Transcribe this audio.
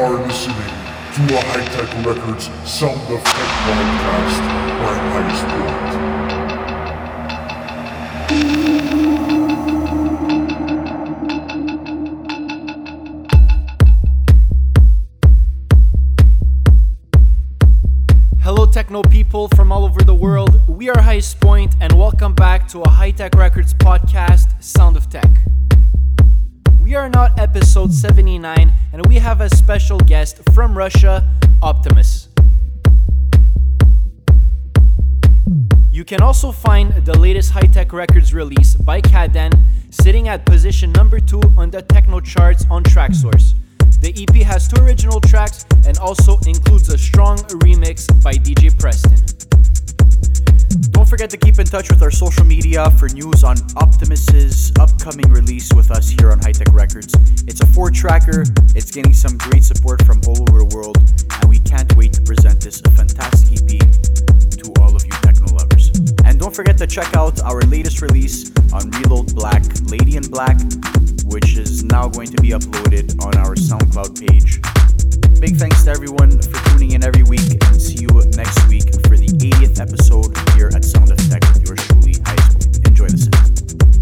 are listening to a High Tech Records Sound Effect podcast by Point. Hello, techno people from all over the world. We are Highest Point, and welcome back to a High Tech Records podcast, Sound of Tech. We are now at episode 79, and we have a special guest from Russia, Optimus. You can also find the latest High Tech Records release by Kaden sitting at position number 2 on the techno charts on Traxsource. The EP has two original tracks and also includes a strong remix by DJ Preston. Don't forget to keep in touch with our social media for news on Optimus's upcoming release with us here on High Tech Records. It's a four tracker, it's getting some great support from all over the world, and we can't wait to present this fantastic EP to all of you techno lovers. And don't forget to check out our latest release on Reload Black, Lady in Black, which is now going to be uploaded on our SoundCloud page. Big thanks to everyone for tuning in every week, and see you next week for the 80th episode here at Sound of Tech with yours truly, High Point. Enjoy the set.